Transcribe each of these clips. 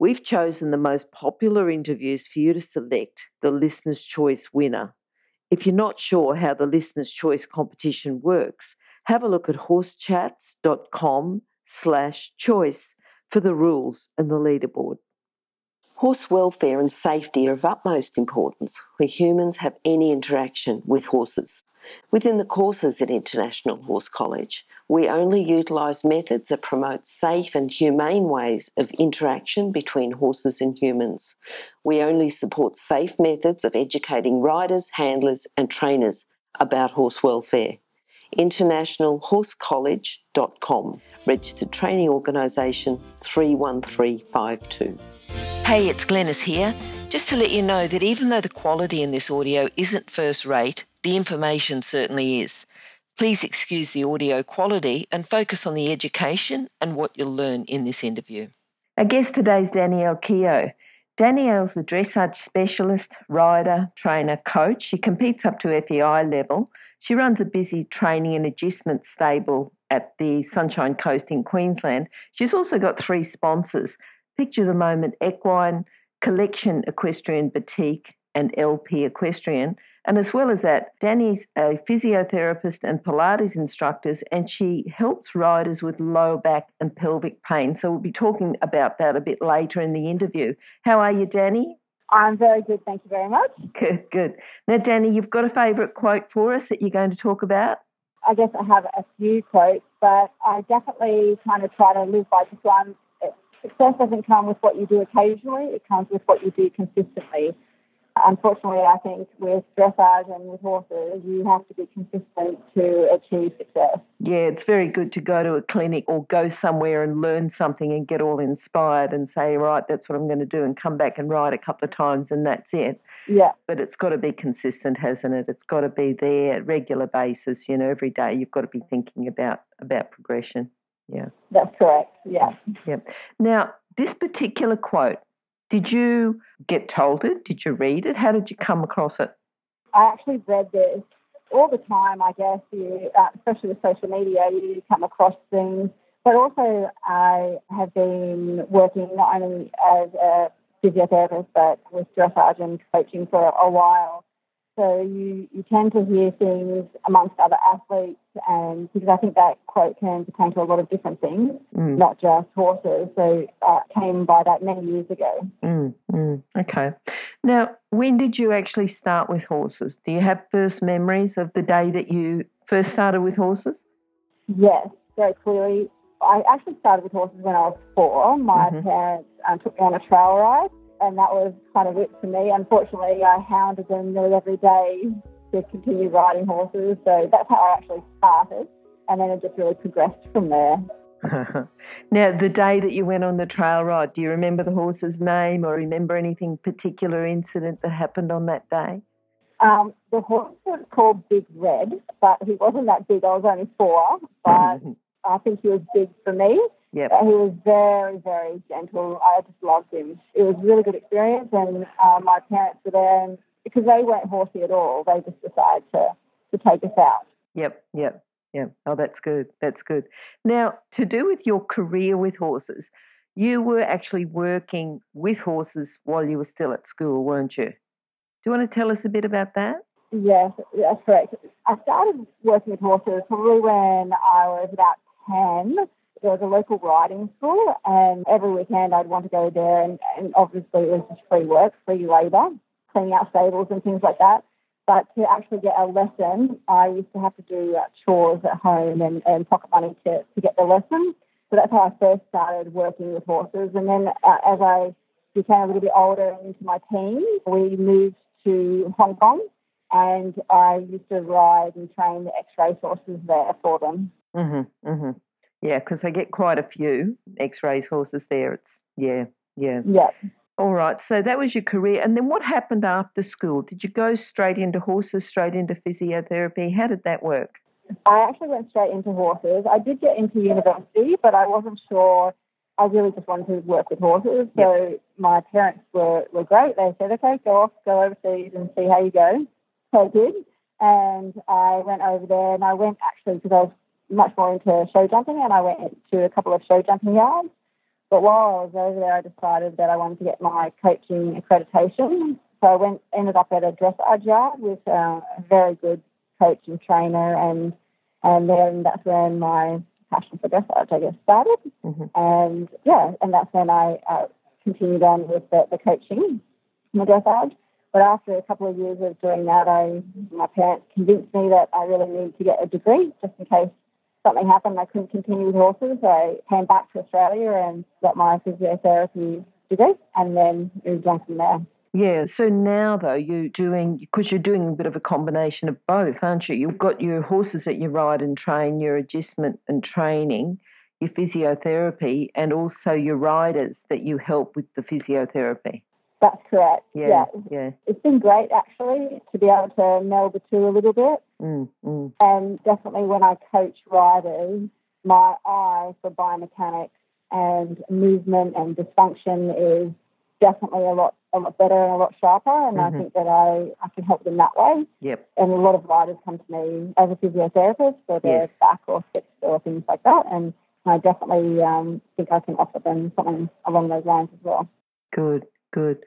We've chosen the most popular interviews for you to select the Listener's Choice winner. If you're not sure how the Listener's Choice competition works, have a look at horsechats.com slash choice for the rules and the leaderboard. Horse welfare and safety are of utmost importance where humans have any interaction with horses. Within the courses at International Horse College, we only utilise methods that promote safe and humane ways of interaction between horses and humans. We only support safe methods of educating riders, handlers, and trainers about horse welfare. InternationalHorseCollege.com, registered training organisation 31352. Hey, it's Glenys here. Just to let you know that even though the quality in this audio isn't first rate, the information certainly is. Please excuse the audio quality and focus on the education and what you'll learn in this interview. Our guest today is Danielle Keogh. Danielle's a dressage specialist, rider, trainer, coach. She competes up to FEI level. She runs a busy training and agistment stable at the Sunshine Coast in Queensland. She's also got three sponsors Picture the Moment Equine, Collection Equestrian Boutique, and LP Equestrian. And as well as that, Danny's a physiotherapist and Pilates instructor, and she helps riders with lower back and pelvic pain. So we'll be talking about that a bit later in the interview. How are you, Danny? I'm very good, thank you very much. Good, good. Now, Danny, you've got a favourite quote for us that you're going to talk about? I guess I have a few quotes, but I definitely kind of try to live by this one. Success doesn't come with what you do occasionally, it comes with what you do consistently unfortunately, I think with dressage and with horses, you have to be consistent to achieve success. Yeah, it's very good to go to a clinic or go somewhere and learn something and get all inspired and say, right, that's what I'm going to do, and come back and ride a couple of times and that's it. Yeah. But it's got to be consistent, hasn't it? It's got to be there at regular basis. You know, every day you've got to be thinking about about progression. Yeah. That's correct. Yeah. Yeah. Now, this particular quote did you get told it? Did you read it? How did you come across it? I actually read this all the time, I guess, you, uh, especially with social media, you come across things. But also, I have been working not only as a physiotherapist, but with dressage and coaching for a while. So you, you tend to hear things amongst other athletes, and because I think that quote can pertain to a lot of different things, mm. not just horses. So uh, came by that many years ago. Mm, mm. Okay. Now, when did you actually start with horses? Do you have first memories of the day that you first started with horses? Yes, very clearly. I actually started with horses when I was four. My mm-hmm. parents um, took me on a trail ride and that was kind of it for me. Unfortunately, I hounded them nearly every day to continue riding horses, so that's how I actually started, and then it just really progressed from there. now, the day that you went on the trail ride, do you remember the horse's name or remember anything particular incident that happened on that day? Um, the horse was called Big Red, but he wasn't that big. I was only four, but I think he was big for me. Yep. He was very, very gentle. I just loved him. It was a really good experience, and uh, my parents were there, and because they weren't horsey at all, they just decided to, to take us out. Yep, yep, yep. Oh, that's good. That's good. Now, to do with your career with horses, you were actually working with horses while you were still at school, weren't you? Do you want to tell us a bit about that? Yes, that's correct. I started working with horses probably when I was about 10 there was a local riding school, and every weekend I'd want to go there, and, and obviously it was just free work, free labour, cleaning out stables and things like that. But to actually get a lesson, I used to have to do uh, chores at home and, and pocket money to, to get the lesson. So that's how I first started working with horses. And then uh, as I became a little bit older into my teens, we moved to Hong Kong and I used to ride and train the ex-race horses there for them. Mm-hmm, mm-hmm. Yeah, because they get quite a few ex-race horses there. It's yeah, yeah, yeah. All right. So that was your career. And then what happened after school? Did you go straight into horses, straight into physiotherapy? How did that work? I actually went straight into horses. I did get into university, but I wasn't sure. I really just wanted to work with horses. So yep. my parents were, were great. They said, okay, go off, go overseas and see how you go. So I did. And I went over there and I went actually because I was much more into show jumping and I went to a couple of show jumping yards. But while I was over there, I decided that I wanted to get my coaching accreditation. So I went, ended up at a dressage yard with uh, a very good coach and trainer, and and then that's when my passion for dressage, I guess, started. Mm-hmm. And yeah, and that's when I uh, continued on with the, the coaching, my dressage. But after a couple of years of doing that, I my parents convinced me that I really needed to get a degree just in case something happened, I couldn't continue with horses. I came back to Australia and got my physiotherapy degree and then moved on from there. Yeah, so now though you're doing because you're doing a bit of a combination of both, aren't you? You've got your horses that you ride and train, your agistment and training, your physiotherapy, and also your riders that you help with the physiotherapy. That's correct. Yeah, yeah, yeah. It's been great actually to be able to meld the two a little bit. Mm, mm. And definitely when I coach riders, my eye for biomechanics and movement and dysfunction is definitely a lot a lot better and a lot sharper and mm-hmm. I think that I, I can help them that way. Yep. And a lot of riders come to me as a physiotherapist for their yes. back or hips or things like that and I definitely um, think I can offer them something along those lines as well. Good, good.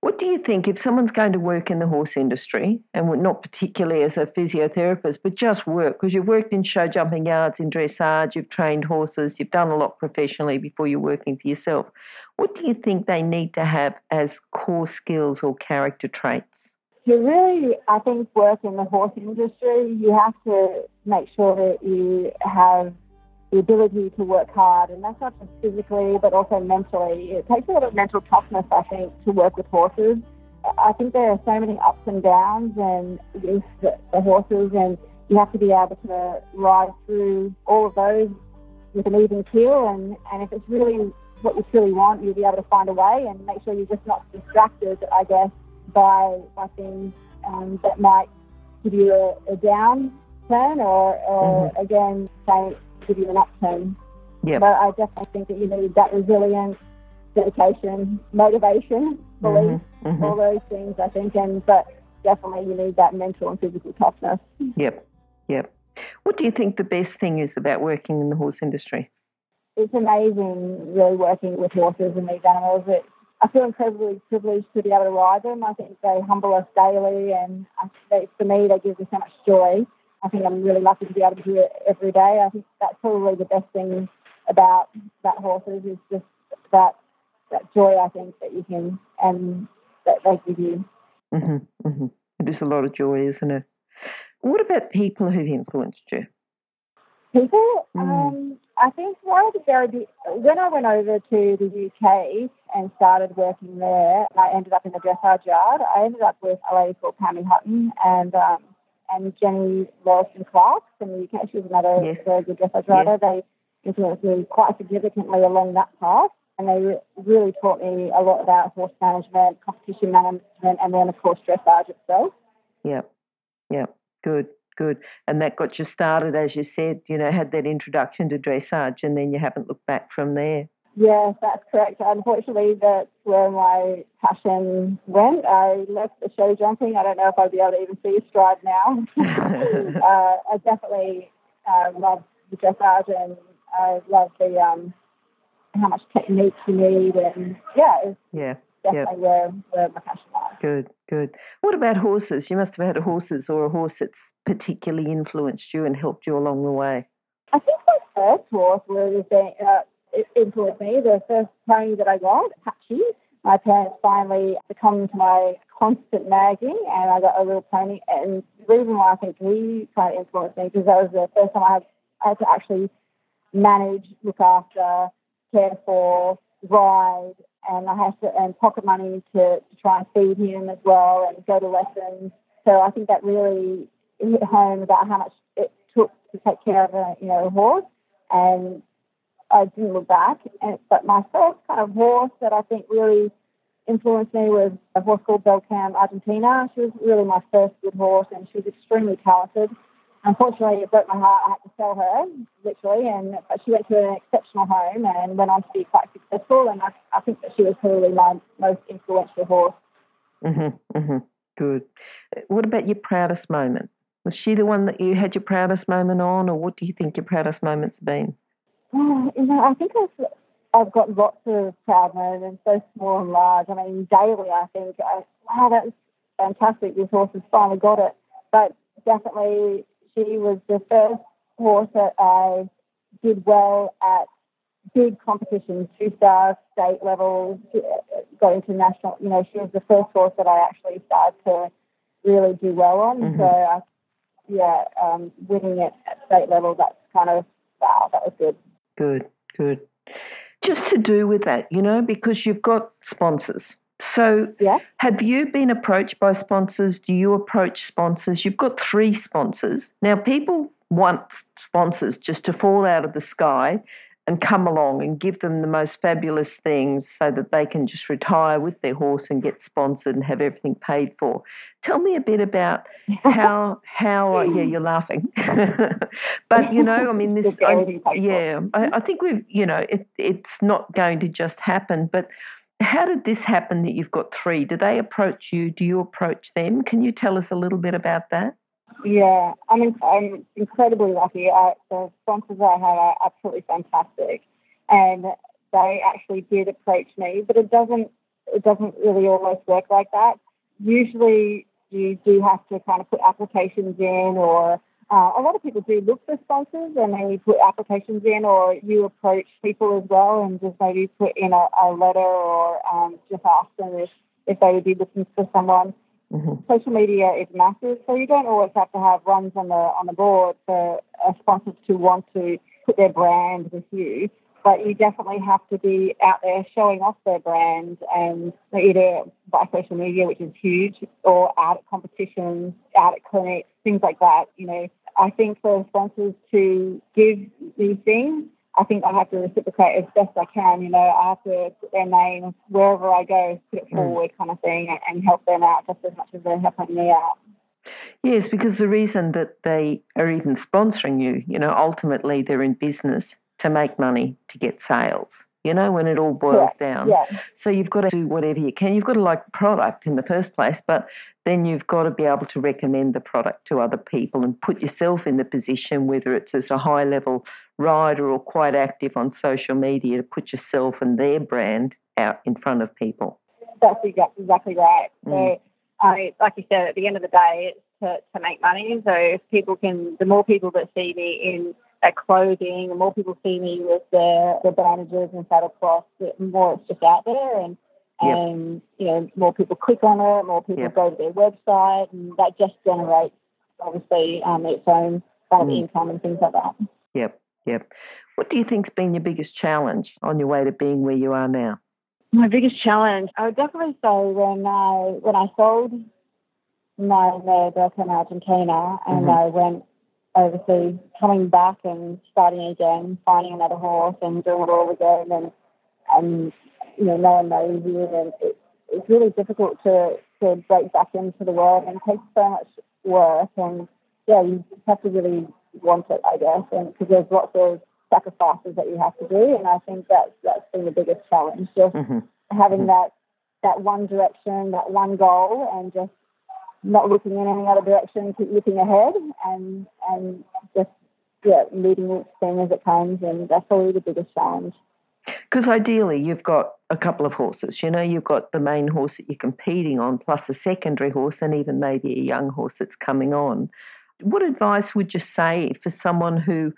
What do you think if someone's going to work in the horse industry, and not particularly as a physiotherapist, but just work, because you've worked in show jumping yards, in dressage, you've trained horses, you've done a lot professionally before you're working for yourself. What do you think they need to have as core skills or character traits? You really, I think, work in the horse industry, you have to make sure that you have the ability to work hard, and that's not just physically, but also mentally. It takes a lot of mental toughness, I think, to work with horses. I think there are so many ups and downs and with the, the horses, and you have to be able to ride through all of those with an even keel. And, and if it's really what you truly want, you'll be able to find a way and make sure you're just not distracted, I guess, by, by things um, that might give you a, a down turn or, or mm-hmm. again, say, give you an upturn. Yeah. But I definitely think that you need that resilience, dedication, motivation, belief, mm-hmm. Mm-hmm. all those things. I think, and but definitely you need that mental and physical toughness. Yep. Yep. What do you think the best thing is about working in the horse industry? It's amazing, really working with horses and these animals. It, I feel incredibly privileged to be able to ride them. I think they humble us daily, and they, for me, they give me so much joy. I think I'm really lucky to be able to do it every day. I think that's probably the best thing about that horses is just that that joy. I think that you can and that they give you. Mm-hmm, mm-hmm. It is a lot of joy, isn't it? What about people who've influenced you? People, mm. um, I think one of the very big, when I went over to the UK and started working there, I ended up in the dressage yard. I ended up with a lady called Pammy Hutton, and um, and Jenny Lawson Clark from the UK. She was another yes. very good dressage rider. Yes. They influenced me quite significantly along that path. And they really taught me a lot about horse management, competition management, and then, of course, dressage itself. Yep. Yep. Good. Good. And that got you started, as you said, you know, had that introduction to dressage, and then you haven't looked back from there. Yes, that's correct. Unfortunately, that's where my passion went. I left the show jumping. I don't know if I'll be able to even see a stride now. uh, I definitely uh, love the dressage and I love the um, how much technique you need and yeah, yeah, definitely yep. where where my passion lies. Good, good. What about horses? You must have had horses or a horse that's particularly influenced you and helped you along the way. I think my first horse was uh, influenced me. The first pony that I got, Patchy, my parents finally succumbed to my constant nagging and I got a little pony. And the reason why I think he kind of influenced me because that was the first time I had, I had to actually manage, look after, care for, ride, and I had to earn pocket money to, to try and feed him as well and go to lessons. So I think that really hit home about how much it took to take care of a you know a horse and I didn't look back. And, but my first kind of horse that I think really influenced me was a horse called Belcam Argentina. She was really my first good horse, and she was extremely talented. Unfortunately, it broke my heart. I had to sell her, literally, and but she went to an exceptional home and went on to be quite successful. And I, I think that she was probably my most influential horse. Mm-hmm, mm-hmm. Good. What about your proudest moment? Was she the one that you had your proudest moment on, or what do you think your proudest moments been? You know, I think I've, I've got lots of proud moments, both small and large. I mean, daily, I think, I, wow, that's fantastic. This horse has finally got it. But definitely, she was the first horse that I did well at big competitions, two stars, state level, got into national. You know, she was the first horse that I actually started to really do well on. Mm-hmm. So, I, yeah, um, winning it at state level, that's kind of wow, that was good. Good, good. Just to do with that, you know, because you've got sponsors. So, yeah. have you been approached by sponsors? Do you approach sponsors? You've got three sponsors. Now, people want sponsors just to fall out of the sky and come along and give them the most fabulous things so that they can just retire with their horse and get sponsored and have everything paid for. Tell me a bit about how how uh, yeah you're laughing, but you know I mean this I, yeah I, I, think we've you know it, it's not going to just happen. But how did this happen that you've got three? Do they approach you? Do you approach them? Can you tell us a little bit about that? Yeah, I mean, I'm incredibly lucky. I, the sponsors I have are absolutely fantastic, and they actually did approach me, but it doesn't it doesn't really always work like that. Usually, you do have to kind of put applications in, or uh, a lot of people do look for sponsors and then you put applications in, or you approach people as well and just maybe put in a, a letter or um, just ask them if, if they would be looking for someone. Mm-hmm. Social media is massive, so you don't always have to have runs on the on the board for a sponsor to want to put their brand with you. But you definitely have to be out there showing off their brand, and either by social media, which is huge, or out at competitions, out at clinics, things like that. You know, I think for sponsors to give these things, I think I have to reciprocate as best I can. You know, I have to put their name wherever I go, put it mm. forward, kind of thing, and help them out just as much as they're helping me out. Yes, because the reason that they are even sponsoring you, you know, ultimately they're in business to make money to get sales. You know, when it all boils yeah, down. Yeah. So you've got to do whatever you can. You've got to like product in the first place, but then you've got to be able to recommend the product to other people and put yourself in the position, whether it's as a high level rider or quite active on social media, to put yourself and their brand out in front of people. That's exactly right. Mm. So, I, like you said, at the end of the day, it's to, to make money. So if people can, the more people that see me in their clothing, the more people see me with their, their bandages and saddle cloths, the more it's just out there. And Yep. and you know more people click on it, more people yep. go to their website, and that just generates obviously um, its own kind of mm. income and things like that. Yep, yep. What do you think's been your biggest challenge on your way to being where you are now? My biggest challenge, I would definitely say when I when I sold my mare Belcam Argentina and mm-hmm. I went overseas, coming back and starting again, finding another horse and doing it all again, and and you know, no one knows you, and it, it's really difficult to to break back into the world, and it takes so much work, and yeah, you just have to really want it, I guess, and because there's lots of sacrifices that you have to do, and I think that's that's been the biggest challenge, just mm-hmm. having mm-hmm. that that one direction, that one goal, and just not looking in any other direction, keep looking ahead, and and just yeah, meeting each thing as it comes, and that's probably the biggest challenge. Because ideally, you've got a couple of horses. You know, you've got the main horse that you're competing on, plus a secondary horse, and even maybe a young horse that's coming on. What advice would you say for someone who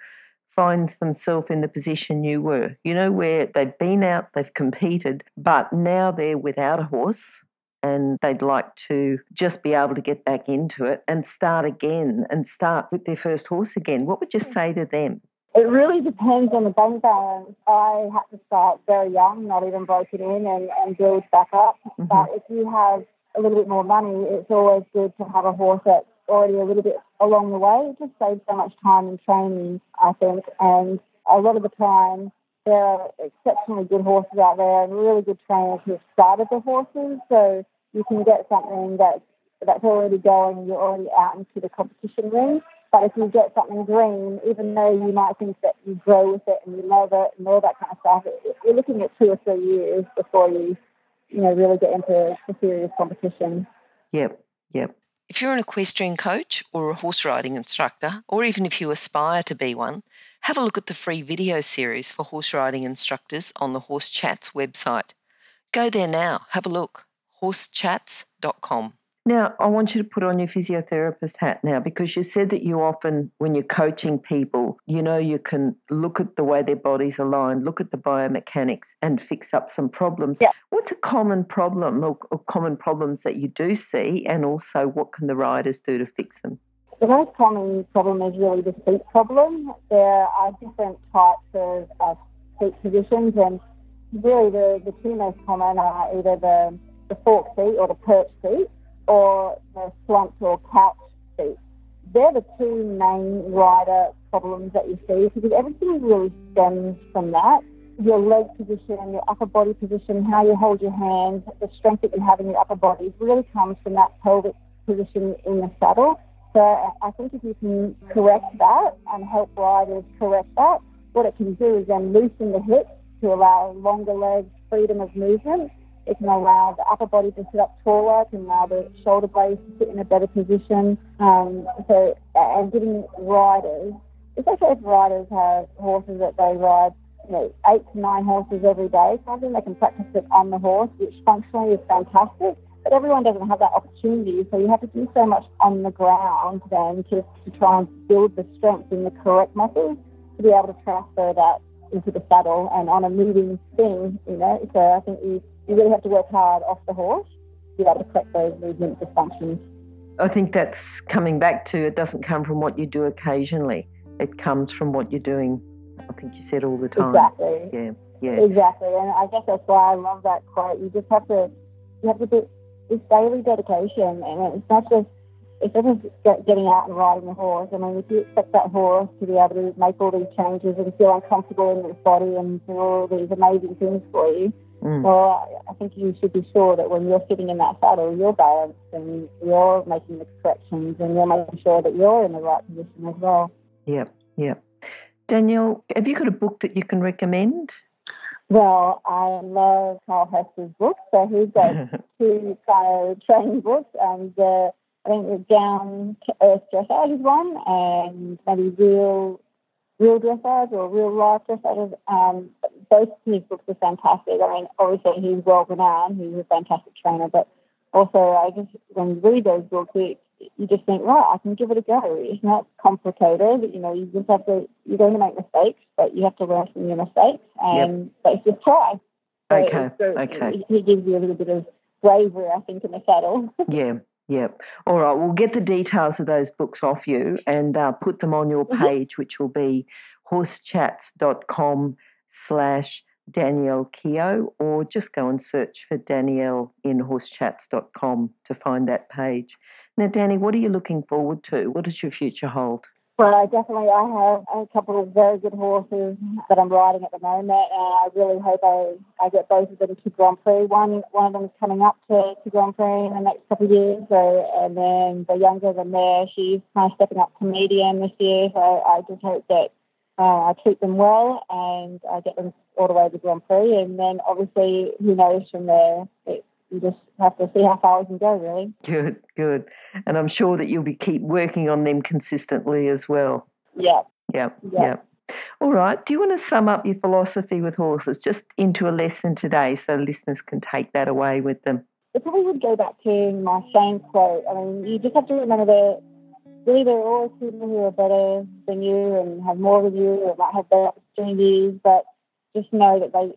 finds themselves in the position you were? You know, where they've been out, they've competed, but now they're without a horse and they'd like to just be able to get back into it and start again and start with their first horse again. What would you say to them? It really depends on the bank balance. I had to start very young, not even broken in, and, and build back up. Mm-hmm. But if you have a little bit more money, it's always good to have a horse that's already a little bit along the way. It just saves so much time in training, I think. And a lot of the time, there are exceptionally good horses out there and really good trainers who have started the horses. So you can get something that's that's already going, you're already out into the competition ring. But if you get something green, even though you might think that you grow with it and you love it and all that kind of stuff, you're looking at two or three years before you, you know, really get into serious competition. Yep, yep. If you're an equestrian coach or a horse riding instructor, or even if you aspire to be one, have a look at the free video series for horse riding instructors on the Horse Chats website. Go there now, have a look. horsechats.com. Now, I want you to put on your physiotherapist hat now because you said that you often, when you're coaching people, you know, you can look at the way their bodies align, look at the biomechanics and fix up some problems. Yeah. What's a common problem or, or common problems that you do see, and also what can the riders do to fix them? The most common problem is really the seat problem. There are different types of, of seat positions, and really the, the two most common are either the, the fork seat or the perch seat or the slumped or couch seat. They're the two main rider problems that you see because everything really stems from that. Your leg position, your upper body position, how you hold your hands, the strength that you have in your upper body really comes from that pelvic position in the saddle. So I think if you can correct that and help riders correct that, what it can do is then loosen the hips to allow longer legs, freedom of movement, it can allow the upper body to sit up taller, it can allow the shoulder blades to sit in a better position. Um, so, and giving riders, especially if riders have horses that they ride, you know, eight to nine horses every day, so I they can practice it on the horse, which functionally is fantastic. But everyone doesn't have that opportunity, so you have to do so much on the ground then to, to try and build the strength in the correct muscles to be able to transfer that into the saddle and on a moving thing, you know. So I think you you really have to work hard off the horse to be able to correct those movement dysfunctions. I think that's coming back to it doesn't come from what you do occasionally. It comes from what you're doing. I think you said all the time. Exactly. Yeah. Yeah. Exactly. And I guess that's why I love that quote. You just have to you have to do it's daily dedication and it's not just it's not just getting out and riding a horse. I mean, if you expect that horse to be able to make all these changes and feel uncomfortable in its body and do all these amazing things for you, Mm. Well, I think you should be sure that when you're sitting in that saddle, you're balanced and you're making the corrections and you're making sure that you're in the right position as well. Yep, yep. Danielle, have you got a book that you can recommend? Well, I love Carl Hester's books. So he's got two kind of training books, and uh, I think the Down to Earth Dressage is one, and maybe Real real dressage or real life dressage. Um, both his books are fantastic. I mean, obviously he's well renowned. He's a fantastic trainer, but also I just when you read those books, it, you just think, right, I can give it a go. It's not complicated. You know, you just have to. You're going to make mistakes, but you have to learn from your mistakes, and yep. but just try. So, okay. So okay. He gives you a little bit of bravery, I think, in the saddle. yeah. Yep. All right. We'll get the details of those books off you and uh, put them on your mm-hmm. page, mm-hmm. which will be horsechats.com slash Danielle Keogh, or just go and search for Danielle in horsechats.com to find that page. Now, Danny, what are you looking forward to? What does your future hold? Well, definitely, I have a couple of very good horses that I'm riding at the moment, and I really hope I, I get both of them to Grand Prix. One one of them is coming up to, to Grand Prix in the next couple of years, so, and then the younger than there, she's kind of stepping up to medium this year. So I just hope that uh, I treat them well and I get them all the way to Grand Prix, and then obviously, who knows from there? It, you just have to see how far we can go, really. Good, good. And I'm sure that you'll be keep working on them consistently as well. Yeah. Yeah. Yeah. All right. Do you want to sum up your philosophy with horses just into a lesson today so listeners can take that away with them? It probably would go back to my same quote. I mean, you just have to remember that really there are always people who are better than you and have more than you or might have better opportunities, but just know that they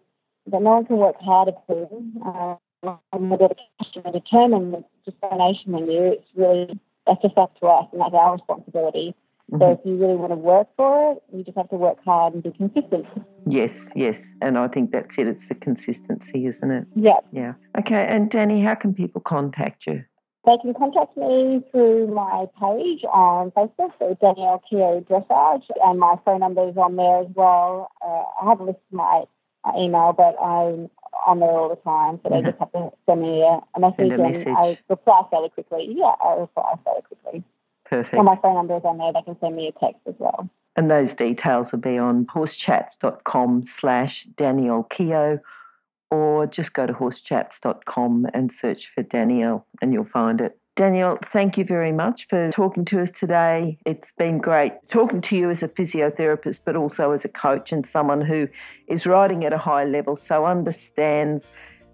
that no one can work harder for you. Um, and the dedication and determination in you, it's really that's just up to us and that's our responsibility. Mm-hmm. So if you really want to work for it, you just have to work hard and be consistent. Yes, yes. And I think that's it. It's the consistency, isn't it? Yeah. Yeah. Okay. And Danny, how can people contact you? They can contact me through my page on Facebook, so Danielle Keogh Dressage, and my phone number is on there as well. Uh, I have a list of my Uh, email, but I'm on there all the time, so they mm-hmm. just have to send me a, a message, a message. and I reply fairly quickly. Yeah, I reply fairly quickly. Perfect. And my phone number is on there. They can send me a text as well. And those details will be on horsechats.com slash Danielle Keogh or just go to horsechats.com and search for Danielle and you'll find it. Danielle, thank you very much for talking to us today. It's been great talking to you as a physiotherapist, but also as a coach and someone who is riding at a high level, so understands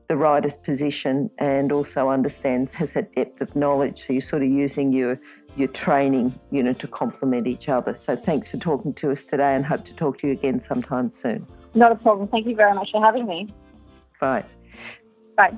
the rider's position and also understands, has that depth of knowledge. So you're sort of using your your training, you know, to complement each other. So thanks for talking to us today and hope to talk to you again sometime soon. Not a problem. Thank you very much for having me. Bye. Bye.